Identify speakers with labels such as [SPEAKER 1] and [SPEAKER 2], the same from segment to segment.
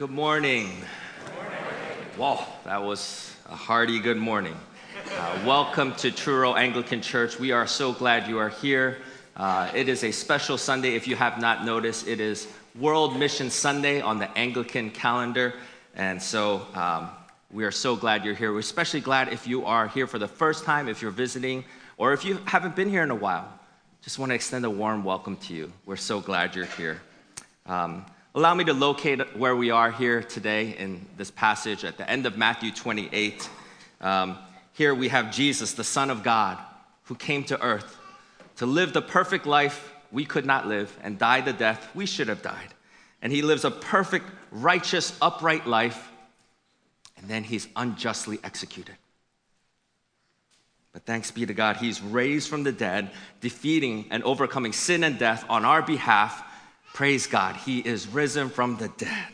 [SPEAKER 1] Good morning. Wow, that was a hearty good morning. Uh, welcome to Truro Anglican Church. We are so glad you are here. Uh, it is a special Sunday. If you have not noticed, it is World Mission Sunday on the Anglican calendar. And so um, we are so glad you're here. We're especially glad if you are here for the first time, if you're visiting, or if you haven't been here in a while. Just want to extend a warm welcome to you. We're so glad you're here. Um, allow me to locate where we are here today in this passage at the end of Matthew 28. Um, here we have Jesus, the Son of God, who came to earth to live the perfect life we could not live and die the death we should have died. And he lives a perfect, righteous, upright life, and then he's unjustly executed. But thanks be to God, he's raised from the dead, defeating and overcoming sin and death on our behalf. Praise God, he is risen from the dead.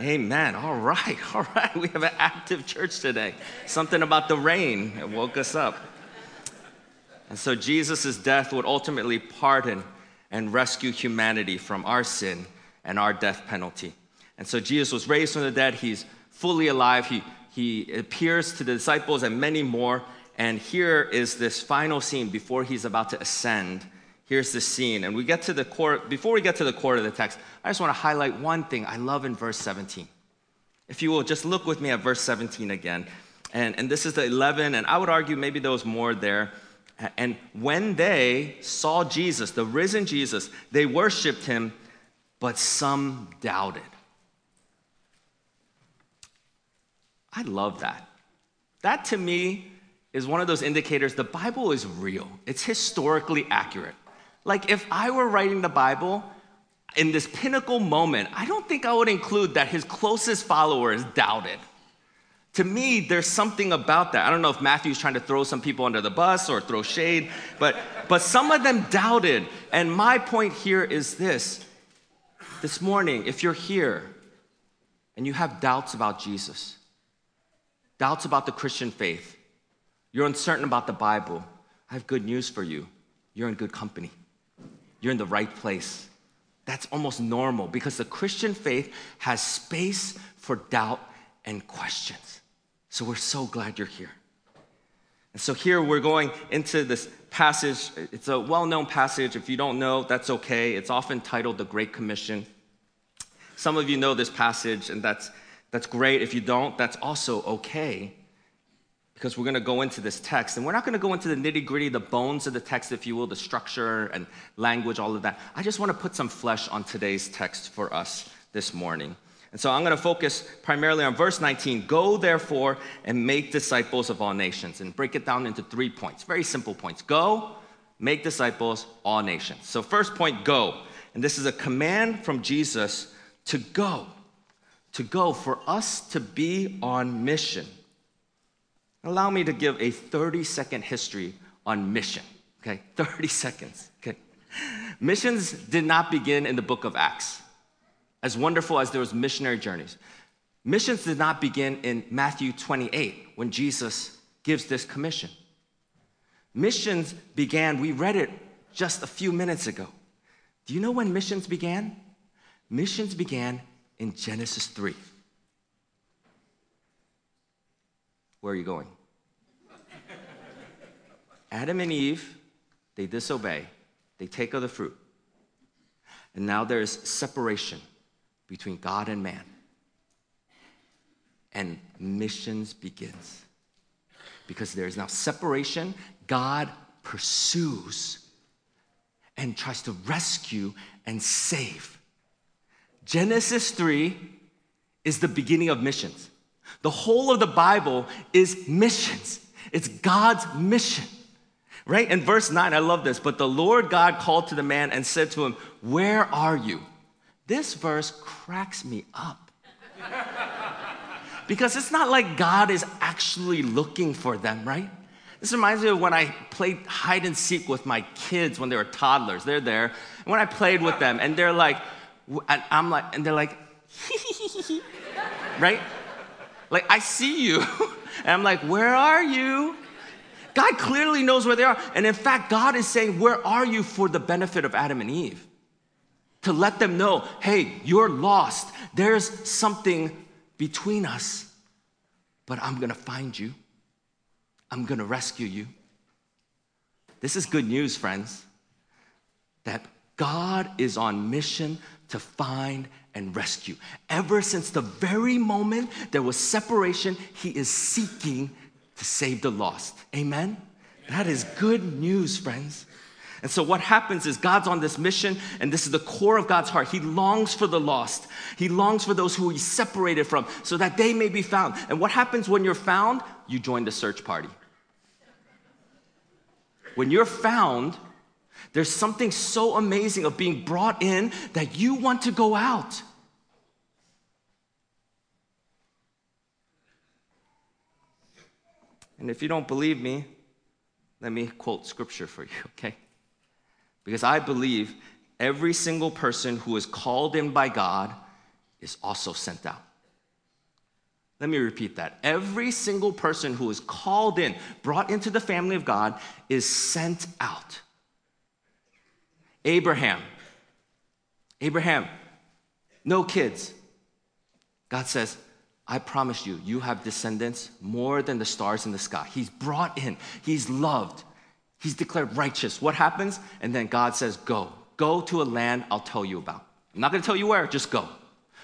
[SPEAKER 1] Amen. All right, all right. We have an active church today. Something about the rain it woke us up. And so Jesus' death would ultimately pardon and rescue humanity from our sin and our death penalty. And so Jesus was raised from the dead. He's fully alive. He, he appears to the disciples and many more. And here is this final scene before he's about to ascend. Here's the scene. And we get to the core, before we get to the core of the text, I just want to highlight one thing I love in verse 17. If you will, just look with me at verse 17 again. And, and this is the 11, and I would argue maybe there was more there. And when they saw Jesus, the risen Jesus, they worshiped him, but some doubted. I love that. That to me is one of those indicators the Bible is real, it's historically accurate. Like if I were writing the Bible in this pinnacle moment, I don't think I would include that his closest followers doubted. To me, there's something about that. I don't know if Matthew's trying to throw some people under the bus or throw shade, but, but some of them doubted. And my point here is this this morning, if you're here and you have doubts about Jesus, doubts about the Christian faith, you're uncertain about the Bible, I have good news for you. You're in good company, you're in the right place. That's almost normal because the Christian faith has space for doubt and questions. So we're so glad you're here. And so here we're going into this passage. It's a well known passage. If you don't know, that's okay. It's often titled the Great Commission. Some of you know this passage, and that's, that's great. If you don't, that's also okay because we're going to go into this text. And we're not going to go into the nitty gritty, the bones of the text, if you will, the structure and language, all of that. I just want to put some flesh on today's text for us this morning. And so I'm going to focus primarily on verse 19 Go therefore and make disciples of all nations, and break it down into three points, very simple points. Go, make disciples, all nations. So, first point, go. And this is a command from Jesus to go, to go, for us to be on mission. Allow me to give a 30 second history on mission. Okay, 30 seconds. Okay. Missions did not begin in the book of Acts. As wonderful as those missionary journeys. Missions did not begin in Matthew 28 when Jesus gives this commission. Missions began, we read it just a few minutes ago. Do you know when missions began? Missions began in Genesis 3. Where are you going? Adam and Eve, they disobey, they take of the fruit. And now there's separation between God and man. And missions begins. Because there is now separation, God pursues and tries to rescue and save. Genesis 3 is the beginning of missions. The whole of the Bible is missions. It's God's mission. Right? In verse 9, I love this. But the Lord God called to the man and said to him, Where are you? This verse cracks me up. because it's not like God is actually looking for them, right? This reminds me of when I played hide and seek with my kids when they were toddlers. They're there. And when I played with them, and they're like, and I'm like, and they're like, right? Like, I see you. and I'm like, where are you? God clearly knows where they are. And in fact, God is saying, Where are you for the benefit of Adam and Eve? to let them know hey, you're lost. There's something between us, but I'm gonna find you. I'm gonna rescue you. This is good news, friends, that God is on mission to find and rescue. Ever since the very moment there was separation, He is seeking to save the lost. Amen? That is good news, friends. And so, what happens is God's on this mission, and this is the core of God's heart. He longs for the lost, He longs for those who He's separated from so that they may be found. And what happens when you're found? You join the search party. When you're found, there's something so amazing of being brought in that you want to go out. And if you don't believe me, let me quote scripture for you, okay? Because I believe every single person who is called in by God is also sent out. Let me repeat that. Every single person who is called in, brought into the family of God, is sent out. Abraham. Abraham, no kids. God says, I promise you, you have descendants more than the stars in the sky. He's brought in, he's loved, he's declared righteous. What happens? And then God says, Go, go to a land I'll tell you about. I'm not gonna tell you where, just go.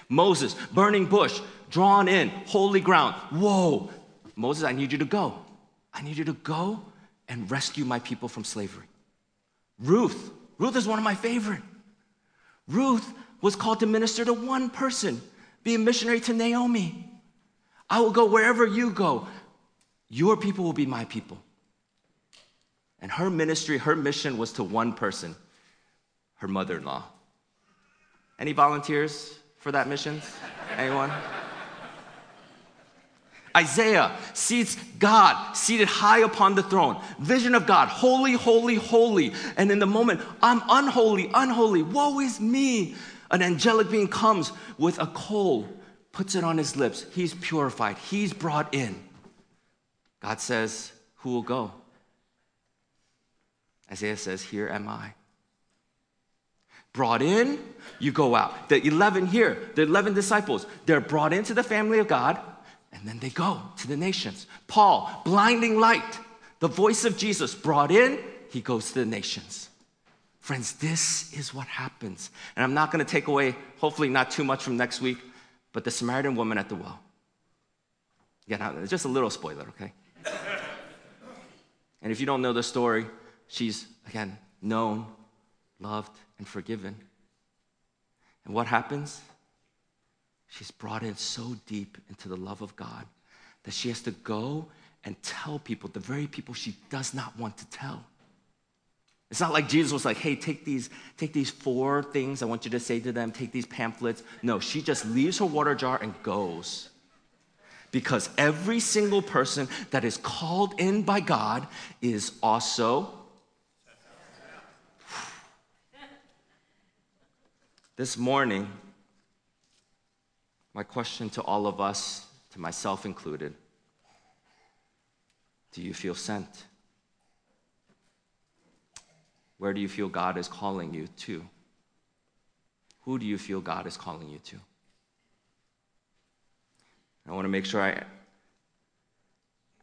[SPEAKER 1] Moses, burning bush, drawn in, holy ground. Whoa, Moses, I need you to go. I need you to go and rescue my people from slavery. Ruth, Ruth is one of my favorite. Ruth was called to minister to one person, be a missionary to Naomi. I will go wherever you go. Your people will be my people. And her ministry, her mission was to one person, her mother in law. Any volunteers for that mission? Anyone? Isaiah sees God seated high upon the throne. Vision of God, holy, holy, holy. And in the moment, I'm unholy, unholy. Woe is me. An angelic being comes with a coal puts it on his lips. He's purified, he's brought in. God says, Who will go? Isaiah says, Here am I. Brought in, you go out. The 11 here, the 11 disciples, they're brought into the family of God, and then they go to the nations. Paul, blinding light, the voice of Jesus, brought in, he goes to the nations. Friends, this is what happens. And I'm not going to take away, hopefully, not too much from next week, but the Samaritan woman at the well. Now, just a little spoiler, okay? and if you don't know the story, she's, again, known, loved, and forgiven. And what happens? She's brought in so deep into the love of God that she has to go and tell people, the very people she does not want to tell. It's not like Jesus was like, hey, take these, take these four things I want you to say to them, take these pamphlets. No, she just leaves her water jar and goes. Because every single person that is called in by God is also. This morning, my question to all of us, to myself included, do you feel sent? Where do you feel God is calling you to? Who do you feel God is calling you to? I want to make sure I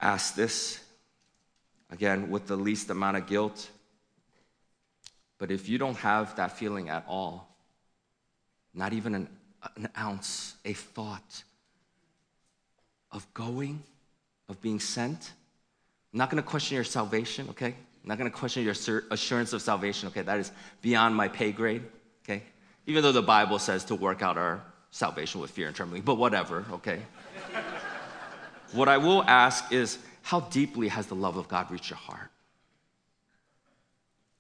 [SPEAKER 1] ask this again with the least amount of guilt. But if you don't have that feeling at all, not even an, an ounce, a thought of going, of being sent, I'm not going to question your salvation, okay? I'm not going to question your assurance of salvation. Okay, that is beyond my pay grade. Okay, even though the Bible says to work out our salvation with fear and trembling, but whatever. Okay. what I will ask is, how deeply has the love of God reached your heart?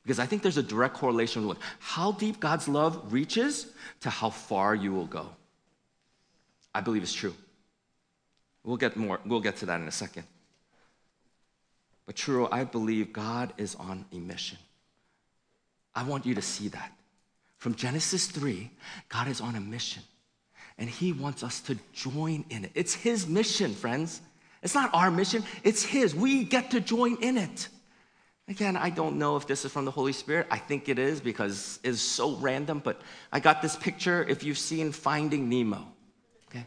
[SPEAKER 1] Because I think there's a direct correlation with how deep God's love reaches to how far you will go. I believe it's true. We'll get more, we'll get to that in a second. But true, I believe God is on a mission. I want you to see that. From Genesis 3, God is on a mission. And He wants us to join in it. It's His mission, friends. It's not our mission, it's His. We get to join in it. Again, I don't know if this is from the Holy Spirit. I think it is because it's so random, but I got this picture if you've seen Finding Nemo. Okay?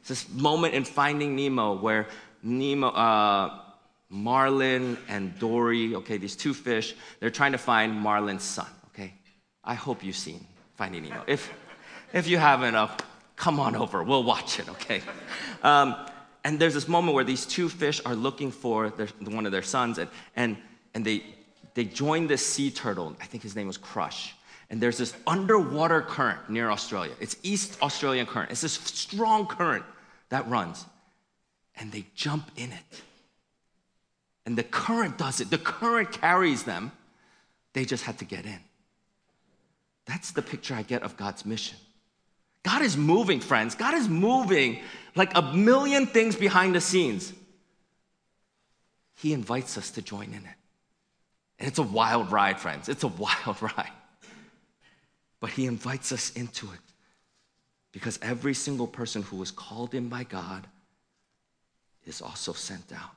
[SPEAKER 1] It's this moment in Finding Nemo where Nemo, uh, Marlin and Dory, okay, these two fish, they're trying to find Marlin's son, okay? I hope you've seen Finding Nemo. If, if you haven't, uh, come on over, we'll watch it, okay? Um, and there's this moment where these two fish are looking for their, one of their sons, and, and and they, they joined this sea turtle. I think his name was Crush. And there's this underwater current near Australia. It's East Australian current. It's this strong current that runs. And they jump in it. And the current does it. The current carries them. They just had to get in. That's the picture I get of God's mission. God is moving, friends. God is moving like a million things behind the scenes. He invites us to join in it. And it's a wild ride, friends. It's a wild ride. But he invites us into it because every single person who was called in by God is also sent out.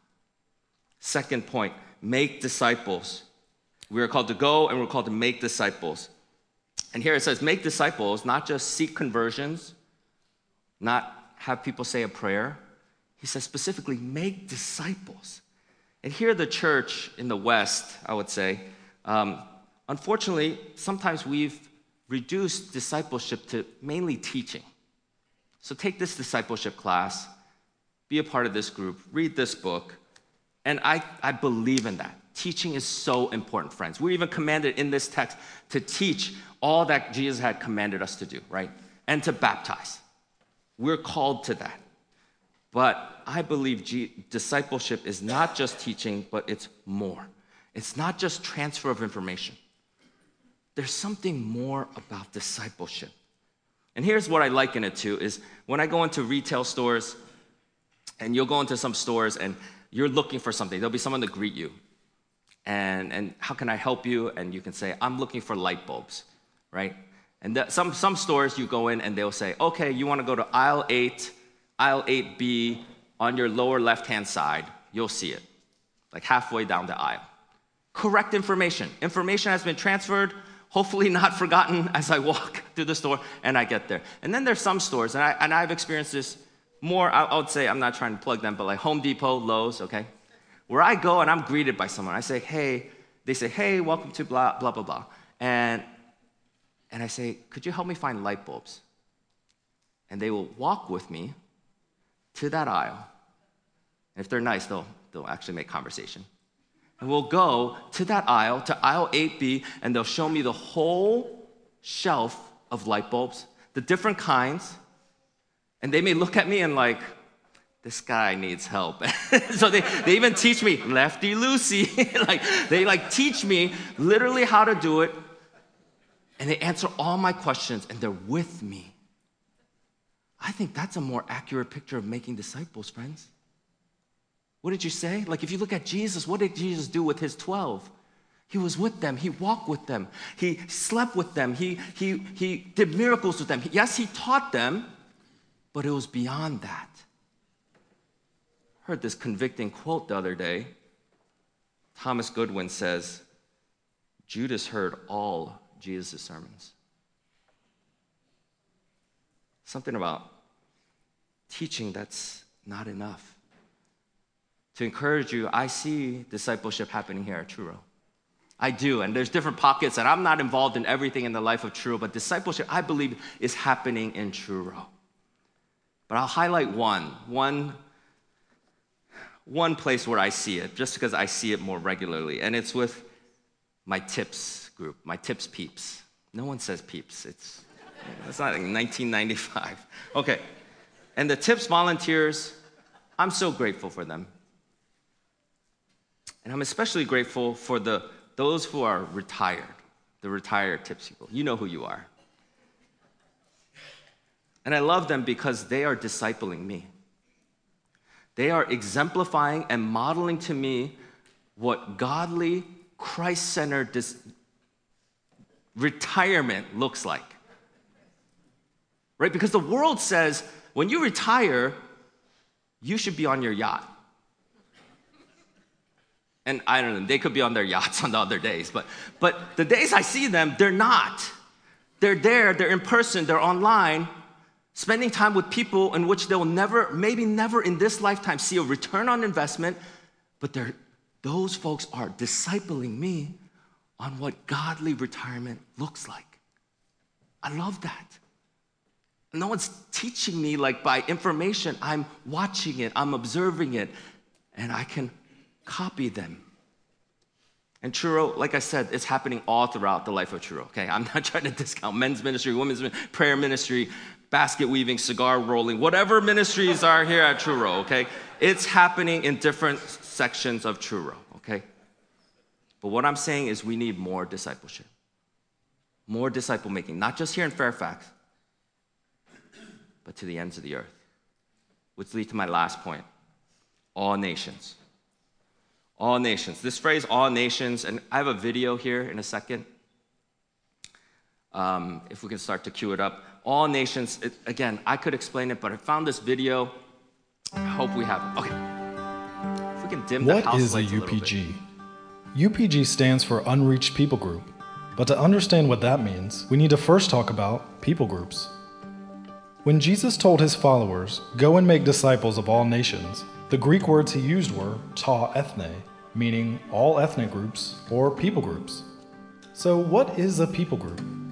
[SPEAKER 1] Second point make disciples. We are called to go and we're called to make disciples. And here it says, make disciples, not just seek conversions, not have people say a prayer. He says specifically, make disciples. And here, the church in the West, I would say, um, unfortunately, sometimes we've reduced discipleship to mainly teaching. So take this discipleship class, be a part of this group, read this book, and I, I believe in that. Teaching is so important, friends. We're even commanded in this text to teach all that Jesus had commanded us to do, right? And to baptize. We're called to that. But I believe G- discipleship is not just teaching, but it's more. It's not just transfer of information. There's something more about discipleship. And here's what I liken it to is when I go into retail stores and you'll go into some stores and you're looking for something, there'll be someone to greet you. And, and how can I help you? And you can say, I'm looking for light bulbs, right? And the, some, some stores you go in and they'll say, okay, you want to go to aisle eight, aisle 8B on your lower left hand side, you'll see it, like halfway down the aisle. Correct information. Information has been transferred, hopefully not forgotten as I walk through the store and I get there. And then there's some stores, and, I, and I've experienced this more, I, would say, I'm not trying to plug them, but like Home Depot, Lowe's, okay? Where I go and I'm greeted by someone. I say, hey, they say, hey, welcome to blah, blah, blah, blah. And, and I say, could you help me find light bulbs? And they will walk with me to that aisle. And if they're nice, they'll, they'll actually make conversation. And we'll go to that aisle, to aisle 8B, and they'll show me the whole shelf of light bulbs, the different kinds. And they may look at me and like, this guy needs help. so they, they even teach me lefty loosey. like they like teach me literally how to do it. And they answer all my questions and they're with me. I think that's a more accurate picture of making disciples, friends. What did you say? Like, if you look at Jesus, what did Jesus do with his 12? He was with them. He walked with them. He slept with them. He, he, he did miracles with them. Yes, he taught them, but it was beyond that. I heard this convicting quote the other day. Thomas Goodwin says, Judas heard all Jesus' sermons. Something about teaching that's not enough. To encourage you, I see discipleship happening here at Truro. I do, and there's different pockets, and I'm not involved in everything in the life of Truro, but discipleship, I believe, is happening in Truro. But I'll highlight one, one, one place where I see it, just because I see it more regularly, and it's with my tips group, my tips peeps. No one says peeps. It's, it's not like 1995. Okay. And the TIPS volunteers, I'm so grateful for them. And I'm especially grateful for the, those who are retired, the retired TIPS people. You know who you are. And I love them because they are discipling me. They are exemplifying and modeling to me what godly, Christ centered dis- retirement looks like. Right? Because the world says when you retire, you should be on your yacht. And I don't know, they could be on their yachts on the other days, but, but the days I see them, they're not. They're there, they're in person, they're online, spending time with people in which they'll never, maybe never in this lifetime, see a return on investment, but they're, those folks are discipling me on what godly retirement looks like. I love that. No one's teaching me like by information. I'm watching it, I'm observing it, and I can copy them. And Truro, like I said, it's happening all throughout the life of Truro. Okay, I'm not trying to discount men's ministry, women's ministry, prayer ministry, basket weaving, cigar rolling, whatever ministries are here at Truro, Okay, it's happening in different sections of Truro, Okay, but what I'm saying is we need more discipleship, more disciple making, not just here in Fairfax, but to the ends of the earth. Which leads to my last point all nations. All nations. This phrase, all nations, and I have a video here in a second. Um, if we can start to cue it up. All nations, it, again, I could explain it, but I found this video. I hope we have it. Okay. If we can dim
[SPEAKER 2] what
[SPEAKER 1] the house
[SPEAKER 2] is a
[SPEAKER 1] lights a.
[SPEAKER 2] UPG? UPG stands for Unreached People Group. But to understand what that means, we need to first talk about people groups. When Jesus told his followers, Go and make disciples of all nations, the Greek words he used were ta ethne, meaning all ethnic groups or people groups. So, what is a people group?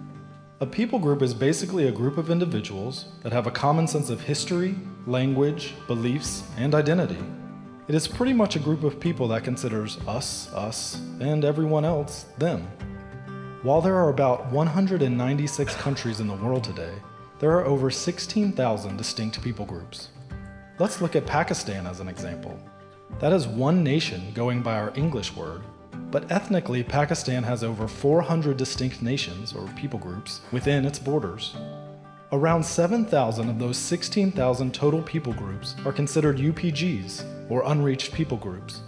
[SPEAKER 2] A people group is basically a group of individuals that have a common sense of history, language, beliefs, and identity. It is pretty much a group of people that considers us, us, and everyone else, them. While there are about 196 countries in the world today, there are over 16,000 distinct people groups. Let's look at Pakistan as an example. That is one nation going by our English word, but ethnically, Pakistan has over 400 distinct nations or people groups within its borders. Around 7,000 of those 16,000 total people groups are considered UPGs, or unreached people groups.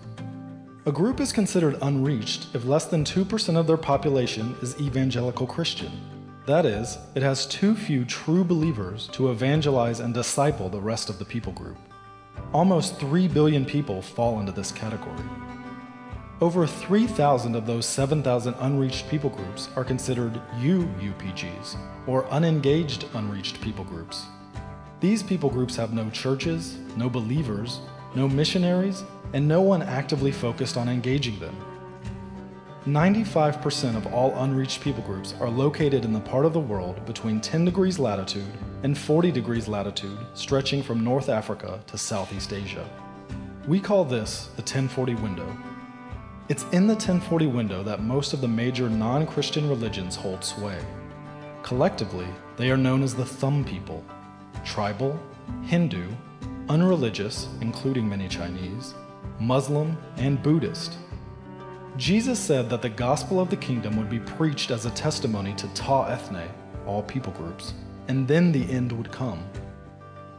[SPEAKER 2] A group is considered unreached if less than 2% of their population is evangelical Christian. That is, it has too few true believers to evangelize and disciple the rest of the people group. Almost 3 billion people fall into this category. Over 3,000 of those 7,000 unreached people groups are considered UUPGs, or unengaged unreached people groups. These people groups have no churches, no believers, no missionaries, and no one actively focused on engaging them. 95% of all unreached people groups are located in the part of the world between 10 degrees latitude and 40 degrees latitude, stretching from North Africa to Southeast Asia. We call this the 1040 window. It's in the 1040 window that most of the major non Christian religions hold sway. Collectively, they are known as the Thumb people tribal, Hindu, unreligious, including many Chinese, Muslim, and Buddhist. Jesus said that the gospel of the kingdom would be preached as a testimony to Ta ethne, all people groups, and then the end would come.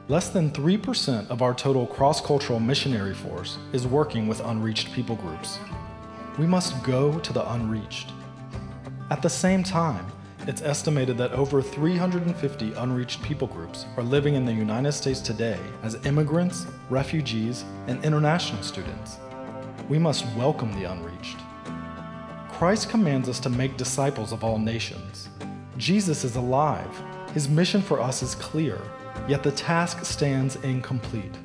[SPEAKER 2] Less than 3% of our total cross cultural missionary force is working with unreached people groups. We must go to the unreached. At the same time, it's estimated that over 350 unreached people groups are living in the United States today as immigrants, refugees, and international students. We must welcome the unreached. Christ commands us to make disciples of all nations. Jesus is alive. His mission for us is clear, yet the task stands incomplete.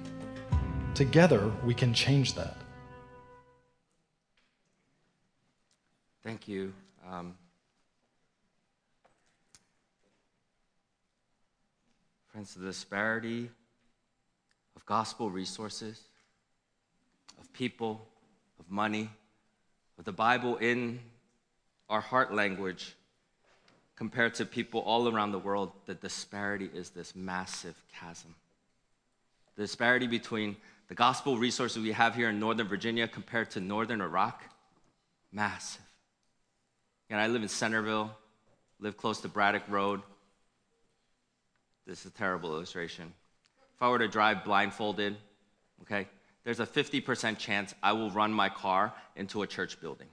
[SPEAKER 2] Together, we can change that.
[SPEAKER 1] Thank you. Um, friends, the disparity of gospel resources, of people, of money, of the Bible in our heart language compared to people all around the world, the disparity is this massive chasm. The disparity between the gospel resources we have here in Northern Virginia compared to Northern Iraq, massive. And I live in Centerville, live close to Braddock Road. This is a terrible illustration. If I were to drive blindfolded, okay, there's a 50% chance I will run my car into a church building.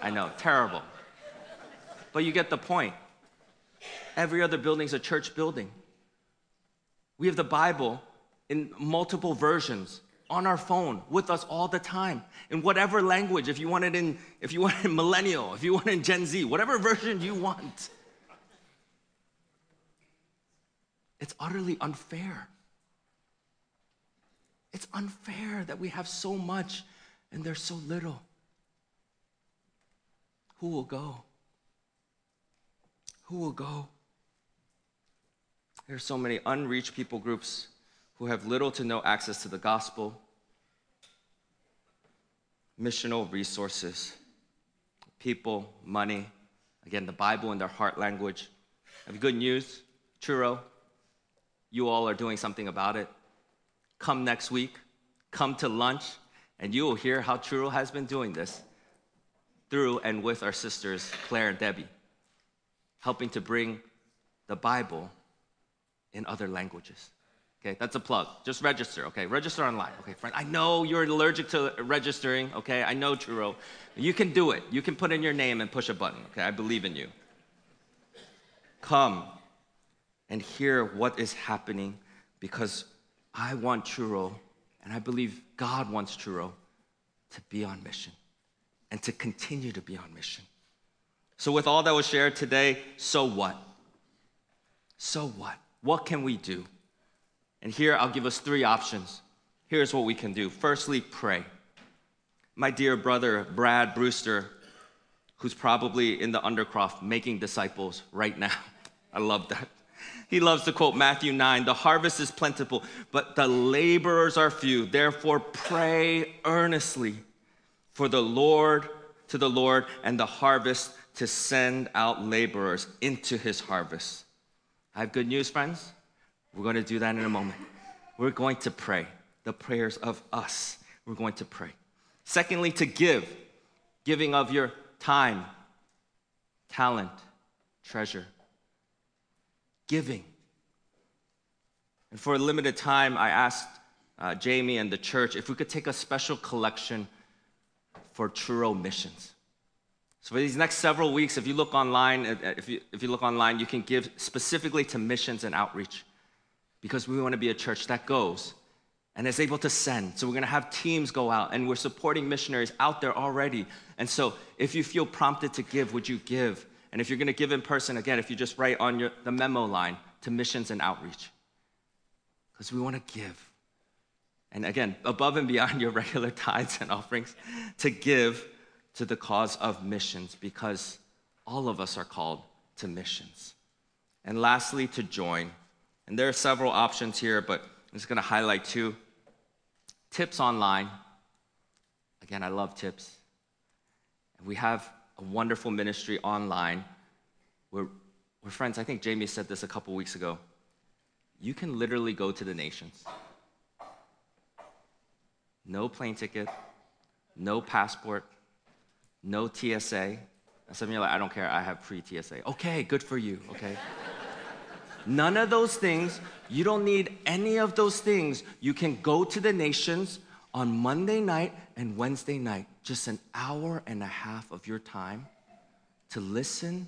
[SPEAKER 1] I know, terrible. But you get the point. Every other building's a church building. We have the Bible in multiple versions on our phone with us all the time. In whatever language if you want it in if you want it in millennial if you want it in gen z whatever version you want. It's utterly unfair. It's unfair that we have so much and there's so little. Who will go? Who will go? There are so many unreached people groups who have little to no access to the gospel, missional resources, people, money, again, the Bible in their heart language. Have good news, Truro. You all are doing something about it. Come next week, come to lunch, and you will hear how Truro has been doing this through and with our sisters, Claire and Debbie, helping to bring the Bible in other languages. Okay, that's a plug. Just register, okay? Register online. Okay, friend, I know you're allergic to registering, okay? I know, Truro. You can do it. You can put in your name and push a button, okay? I believe in you. Come and hear what is happening because I want Truro, and I believe God wants Truro to be on mission and to continue to be on mission. So, with all that was shared today, so what? So what? What can we do? And here I'll give us three options. Here's what we can do. Firstly, pray. My dear brother, Brad Brewster, who's probably in the Undercroft making disciples right now. I love that. He loves to quote Matthew 9 The harvest is plentiful, but the laborers are few. Therefore, pray earnestly for the Lord, to the Lord, and the harvest to send out laborers into his harvest. I have good news, friends. We're going to do that in a moment. We're going to pray the prayers of us. We're going to pray. Secondly, to give, giving of your time, talent, treasure. Giving. And for a limited time, I asked uh, Jamie and the church if we could take a special collection for Truro missions. So for these next several weeks, if you look online, if you, if you look online, you can give specifically to missions and outreach because we want to be a church that goes and is able to send. So we're going to have teams go out and we're supporting missionaries out there already. And so if you feel prompted to give, would you give? And if you're going to give in person, again, if you just write on your, the memo line to missions and outreach, because we want to give. And again, above and beyond your regular tithes and offerings, to give to the cause of missions because all of us are called to missions. And lastly, to join. And there are several options here, but I'm just going to highlight two. Tips online. Again, I love tips. We have a wonderful ministry online where friends, I think Jamie said this a couple weeks ago. You can literally go to the nations. No plane ticket, no passport, no TSA. some of you are like, I don't care, I have pre TSA. Okay, good for you, okay? None of those things, you don't need any of those things. You can go to the nations on Monday night and Wednesday night, just an hour and a half of your time to listen,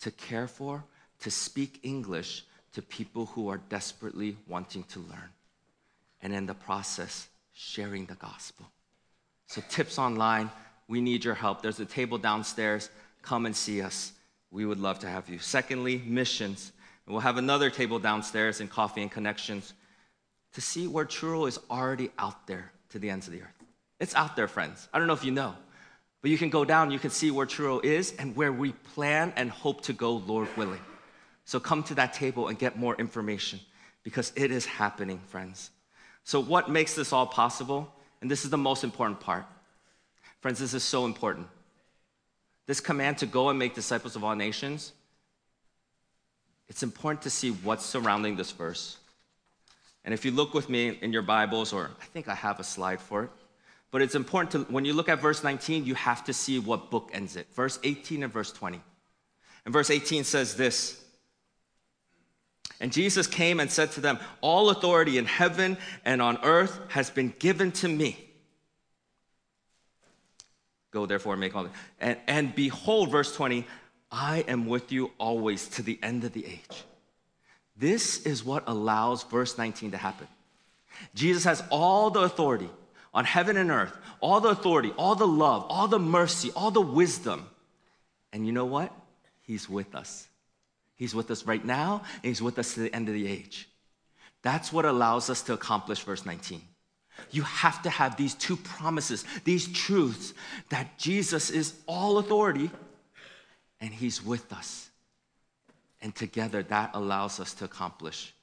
[SPEAKER 1] to care for, to speak English to people who are desperately wanting to learn. And in the process, sharing the gospel. So, tips online we need your help. There's a table downstairs. Come and see us. We would love to have you. Secondly, missions. We'll have another table downstairs in Coffee and Connections to see where Truro is already out there to the ends of the earth. It's out there, friends. I don't know if you know, but you can go down, you can see where Truro is and where we plan and hope to go, Lord willing. So come to that table and get more information because it is happening, friends. So, what makes this all possible? And this is the most important part Friends, this is so important. This command to go and make disciples of all nations, it's important to see what's surrounding this verse. And if you look with me in your Bibles, or I think I have a slide for it, but it's important to, when you look at verse 19, you have to see what book ends it. Verse 18 and verse 20. And verse 18 says this And Jesus came and said to them, All authority in heaven and on earth has been given to me. Go therefore and make all. And, and behold, verse 20, I am with you always to the end of the age. This is what allows verse 19 to happen. Jesus has all the authority, on heaven and earth, all the authority, all the love, all the mercy, all the wisdom. And you know what? He's with us. He's with us right now, and He's with us to the end of the age. That's what allows us to accomplish verse 19. You have to have these two promises, these truths that Jesus is all authority and He's with us. And together, that allows us to accomplish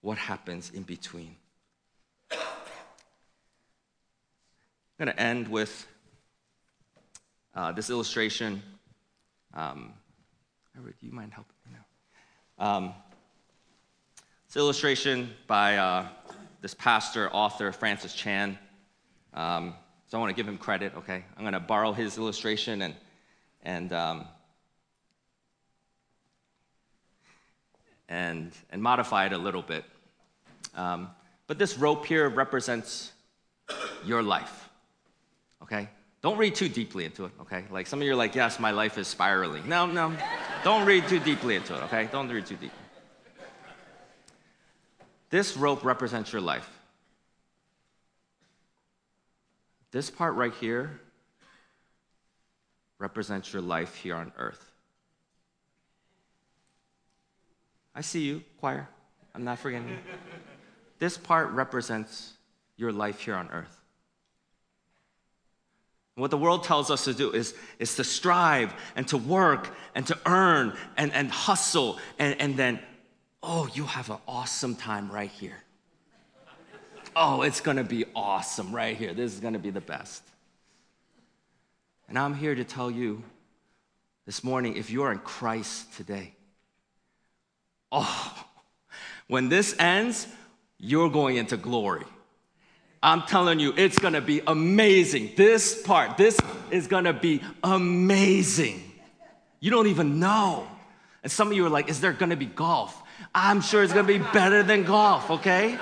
[SPEAKER 1] what happens in between. I'm going to end with uh, this illustration. Um, do you mind helping me now? Um, it's an illustration by uh, this pastor, author, Francis Chan. Um, so I want to give him credit, okay? I'm going to borrow his illustration and, and, and, and modify it a little bit. Um, but this rope here represents your life okay? Don't read too deeply into it, okay? Like some of you are like, yes, my life is spiraling. No, no, don't read too deeply into it, okay? Don't read too deep. This rope represents your life. This part right here represents your life here on earth. I see you, choir. I'm not forgetting you. This part represents your life here on earth. What the world tells us to do is, is to strive and to work and to earn and, and hustle, and, and then, oh, you have an awesome time right here. Oh, it's gonna be awesome right here. This is gonna be the best. And I'm here to tell you this morning if you're in Christ today, oh, when this ends, you're going into glory. I'm telling you, it's gonna be amazing. This part, this is gonna be amazing. You don't even know. And some of you are like, is there gonna be golf? I'm sure it's gonna be better than golf, okay?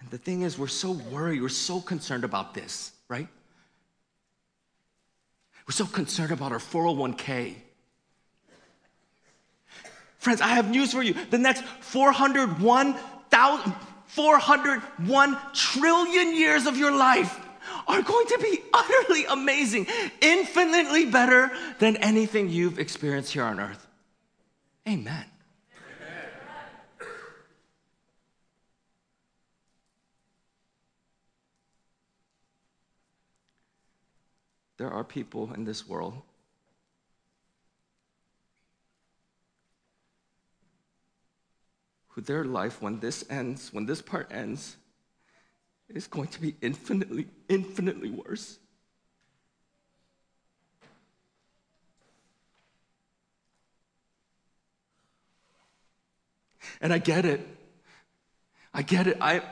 [SPEAKER 1] And the thing is, we're so worried, we're so concerned about this, right? We're so concerned about our 401k. Friends, I have news for you. The next 401,000, 401 trillion years of your life are going to be utterly amazing, infinitely better than anything you've experienced here on earth. Amen. There are people in this world who their life, when this ends, when this part ends, is going to be infinitely, infinitely worse. And I get it. I get it. I,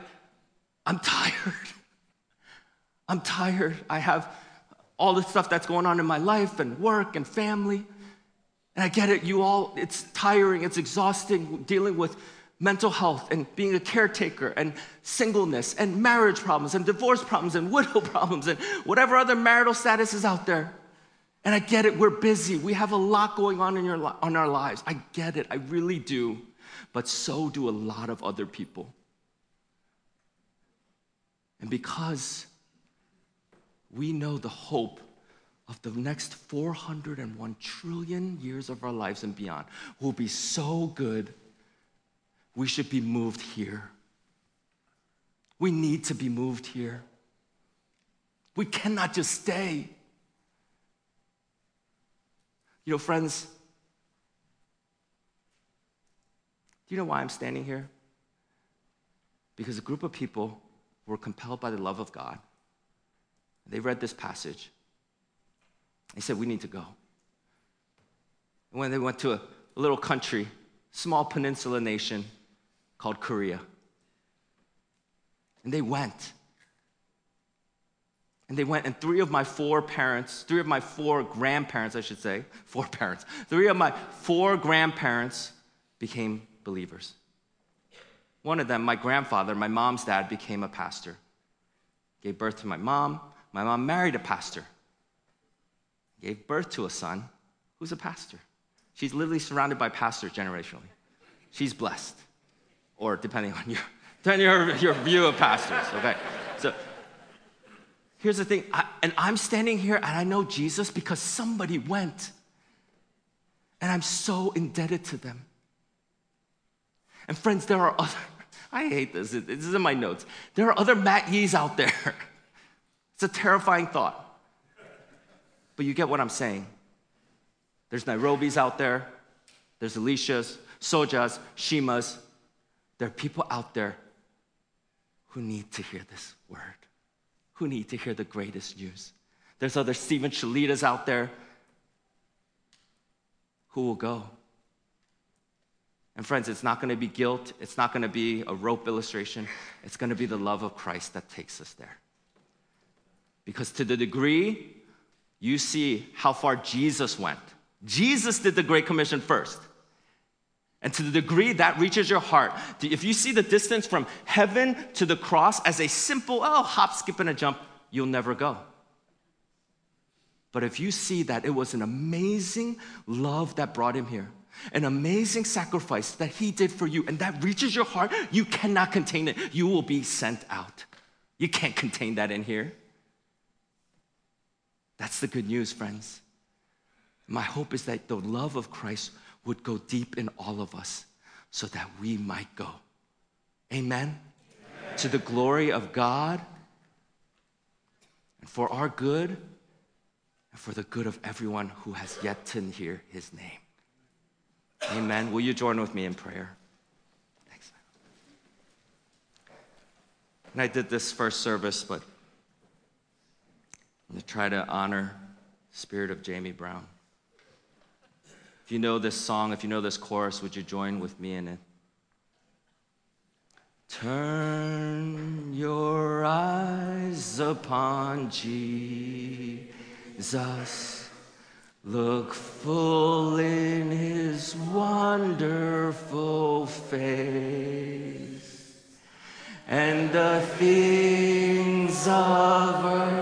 [SPEAKER 1] I'm tired. I'm tired. I have all the stuff that's going on in my life and work and family. And I get it. You all, it's tiring, it's exhausting dealing with mental health and being a caretaker and singleness and marriage problems and divorce problems and widow problems and whatever other marital status is out there. And I get it, we're busy. We have a lot going on in your, our lives. I get it, I really do. But so do a lot of other people. And because we know the hope of the next 401 trillion years of our lives and beyond will be so good we should be moved here. We need to be moved here. We cannot just stay. You know, friends, do you know why I'm standing here? Because a group of people were compelled by the love of God. They read this passage. They said, We need to go. And when they went to a, little country, small peninsula nation, called Korea. And they went. And they went, and three of my four parents, three of my four grandparents, I should say, four parents, three of my four grandparents became believers. One of them, my grandfather, my mom's dad, became a pastor. Gave birth to my mom. My mom married a pastor. Gave birth to a son who's a pastor. She's literally surrounded by pastors generationally. She's blessed, or depending on your, depending on your, view of pastors, okay? So here's the thing, I, and I'm standing here and I know Jesus because somebody went. And I'm so indebted to them. And friends, there are other, I hate this, this is in my notes. There are other Matt Yees out there. It's a terrifying thought. But you get what I'm saying. There's Nairobis out there, there's Alicias, Sojas, Shimas. There are people out there who need to hear this word, who need to hear the greatest news. There's other Stephen Shalitas out there who will go. And friends, it's not going to be guilt. It's not going to be a rope illustration. It's going to be the love of Christ that takes us there. Because to the degree you see how far Jesus went, Jesus did the Great Commission first. And to the degree that reaches your heart, if you see the distance from heaven to the cross as a simple, oh, hop, skip, and a jump, you'll never go. But if you see that it was an amazing love that brought him here, an amazing sacrifice that he did for you, and that reaches your heart, you cannot contain it. You will be sent out. You can't contain that in here. That's the good news, friends. My hope is that the love of Christ would go deep in all of us so that we might go. Amen? Amen. To the glory of God and for our good and for the good of everyone who has yet to hear his name. Amen. Will you join with me in prayer? Thanks. And I did this first service, but to try to honor the spirit of Jamie Brown. If you know this song, if you know this chorus, would you join with me in it? Turn your eyes upon Jesus Look full in his wonderful face, and the things of earth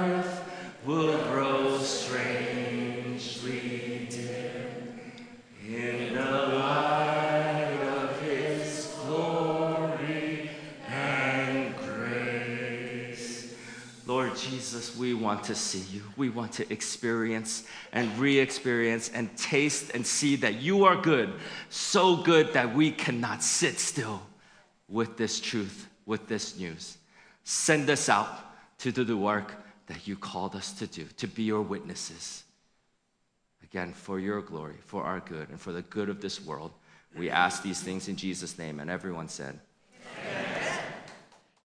[SPEAKER 1] want to see you. We want to experience and re experience and taste and see that you are good, so good that we cannot sit still with this truth, with this news. Send us out to do the work that you called us to do, to be your witnesses. Again, for your glory, for our good, and for the good of this world, we ask these things in Jesus' name. And everyone said, Amen.